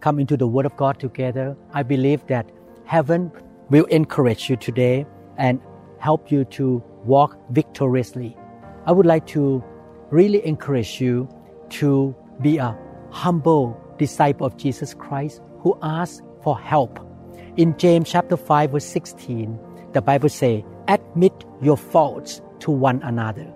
come into the Word of God together. I believe that heaven will encourage you today and help you to walk victoriously. I would like to really encourage you to be a humble disciple of Jesus Christ who asks for help. In James chapter 5 verse 16, the Bible says, admit your faults to one another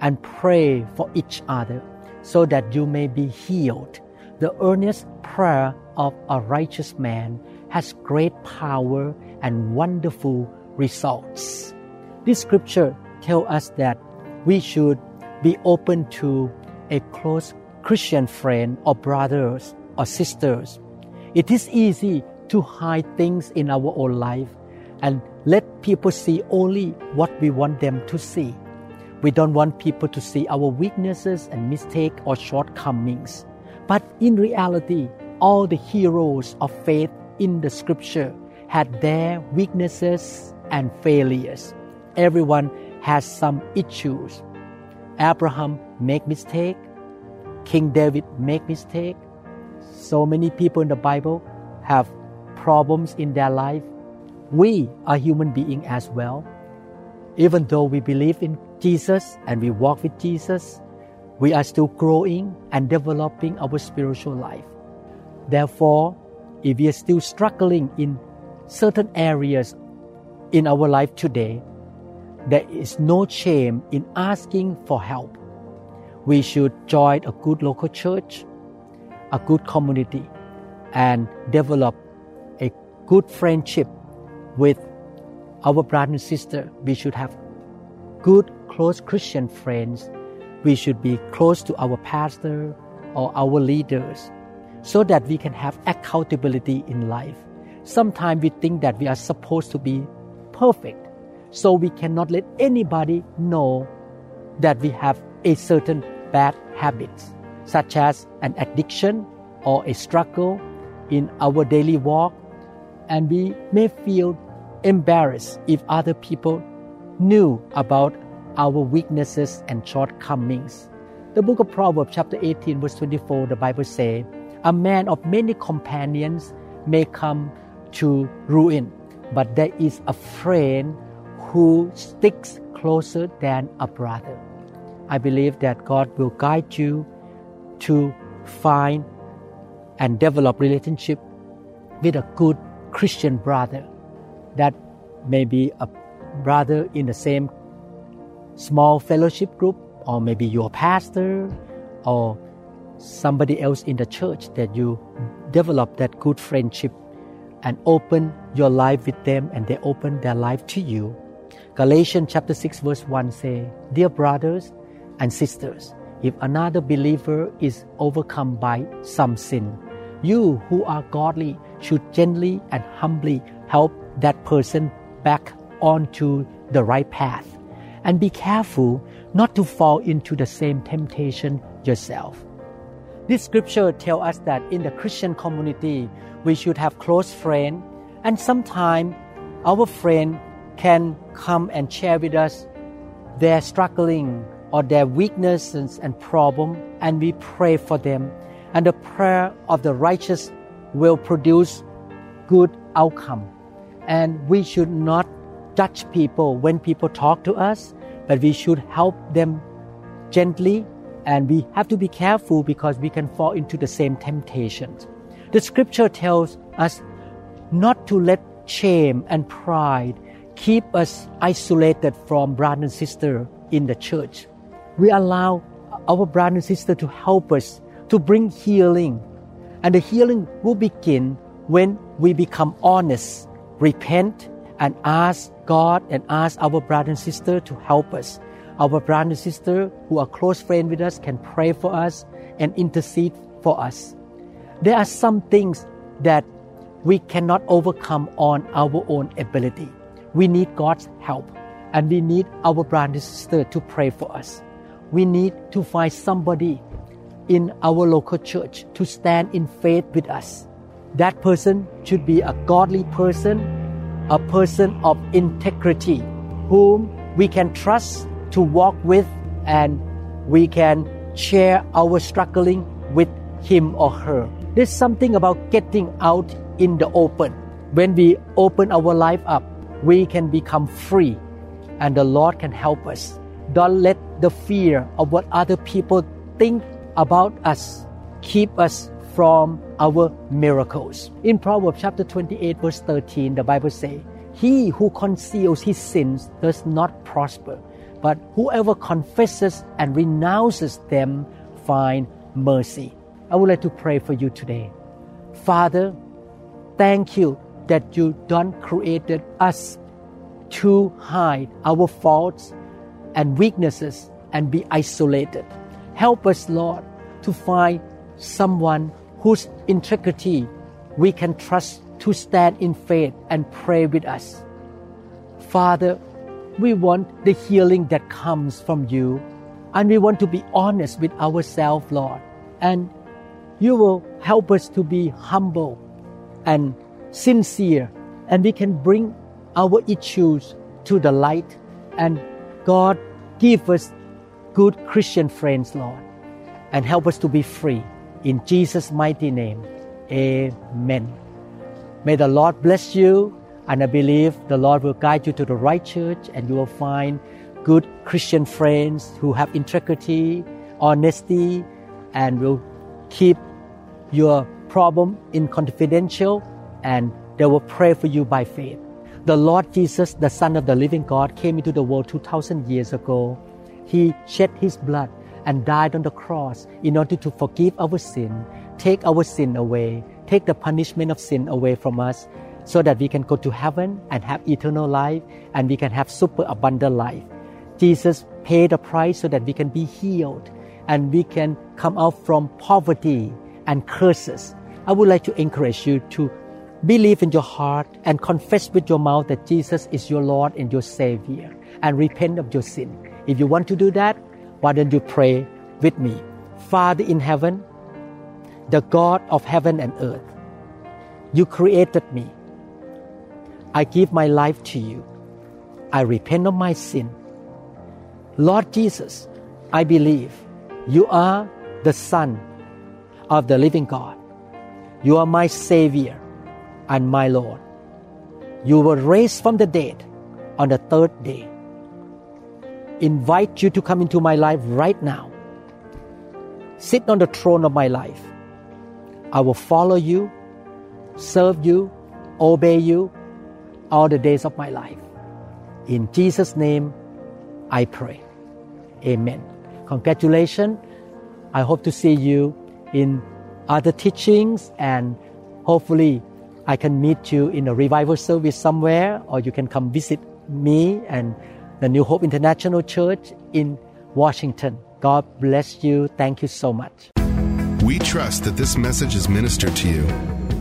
and pray for each other so that you may be healed. The earnest prayer of a righteous man has great power and wonderful results. This scripture tells us that we should be open to a close Christian friend or brothers or sisters. It is easy to hide things in our own life and let people see only what we want them to see. We don't want people to see our weaknesses and mistakes or shortcomings. But in reality, all the heroes of faith in the scripture had their weaknesses and failures. Everyone has some issues. Abraham make mistake. King David make mistake. So many people in the Bible have problems in their life. We are human being as well. Even though we believe in Jesus and we walk with Jesus, we are still growing and developing our spiritual life. Therefore, if we are still struggling in certain areas in our life today, there is no shame in asking for help. We should join a good local church, a good community, and develop a good friendship with our brother and sister. We should have good, close Christian friends. We should be close to our pastor or our leaders so that we can have accountability in life. Sometimes we think that we are supposed to be perfect, so we cannot let anybody know that we have a certain bad habits, such as an addiction or a struggle in our daily walk, and we may feel embarrassed if other people knew about our weaknesses and shortcomings. The book of Proverbs, chapter 18, verse 24, the Bible says, A man of many companions may come to ruin, but there is a friend who sticks closer than a brother. I believe that God will guide you to find and develop relationship with a good Christian brother that may be a brother in the same small fellowship group or maybe your pastor or somebody else in the church that you develop that good friendship and open your life with them and they open their life to you. Galatians chapter 6 verse 1 say, Dear brothers and sisters, if another believer is overcome by some sin, you who are godly should gently and humbly help that person back onto the right path. And be careful not to fall into the same temptation yourself. This scripture tells us that in the Christian community, we should have close friends, and sometimes our friend can come and share with us their struggling or their weaknesses and problem, and we pray for them. And the prayer of the righteous will produce good outcome. And we should not judge people when people talk to us, but we should help them gently and we have to be careful because we can fall into the same temptations. The scripture tells us not to let shame and pride keep us isolated from brother and sister in the church. We allow our brother and sister to help us to bring healing. And the healing will begin when we become honest, repent, and ask God and ask our brother and sister to help us. Our brother and sister who are close friends with us can pray for us and intercede for us. There are some things that we cannot overcome on our own ability. We need God's help and we need our brother and sister to pray for us. We need to find somebody in our local church to stand in faith with us. That person should be a godly person, a person of integrity, whom we can trust to walk with and we can share our struggling with him or her. There's something about getting out in the open. When we open our life up, we can become free and the Lord can help us. Don't let the fear of what other people think about us keep us from our miracles. In Proverbs chapter 28 verse 13, the Bible says, He who conceals his sins does not prosper, but whoever confesses and renounces them find mercy. I would like to pray for you today. Father, thank you that you don't created us to hide our faults and weaknesses and be isolated. Help us, Lord, to find someone whose integrity we can trust to stand in faith and pray with us. Father, we want the healing that comes from you, and we want to be honest with ourselves, Lord. And you will help us to be humble and sincere, and we can bring our issues to the light. And God, give us good Christian friends, Lord, and help us to be free. In Jesus' mighty name, amen. May the Lord bless you, and I believe the Lord will guide you to the right church, and you will find good Christian friends who have integrity, honesty, and will keep your problem in confidential, and they will pray for you by faith. The Lord Jesus, the Son of the living God, came into the world 2,000 years ago. He shed His blood and died on the cross in order to forgive our sin, take our sin away, take the punishment of sin away from us, so that we can go to heaven and have eternal life and we can have super abundant life. Jesus paid the price so that we can be healed and we can come out from poverty and curses. I would like to encourage you to Believe in your heart and confess with your mouth that Jesus is your Lord and your Savior and repent of your sin. If you want to do that, why don't you pray with me? Father in heaven, the God of heaven and earth, you created me. I give my life to you. I repent of my sin. Lord Jesus, I believe you are the Son of the living God. You are my Savior and my Lord. You were raised from the dead on the third day. Invite you to come into my life right now. Sit on the throne of my life. I will follow you, serve you, obey you all the days of my life. In Jesus' name, I pray. Amen. Congratulations. I hope to see you in other teachings and hopefully I can meet you in a revival service somewhere, or you can come visit me and the New Hope International Church in Washington. God bless you. Thank you so much. We trust that this message is ministered to you.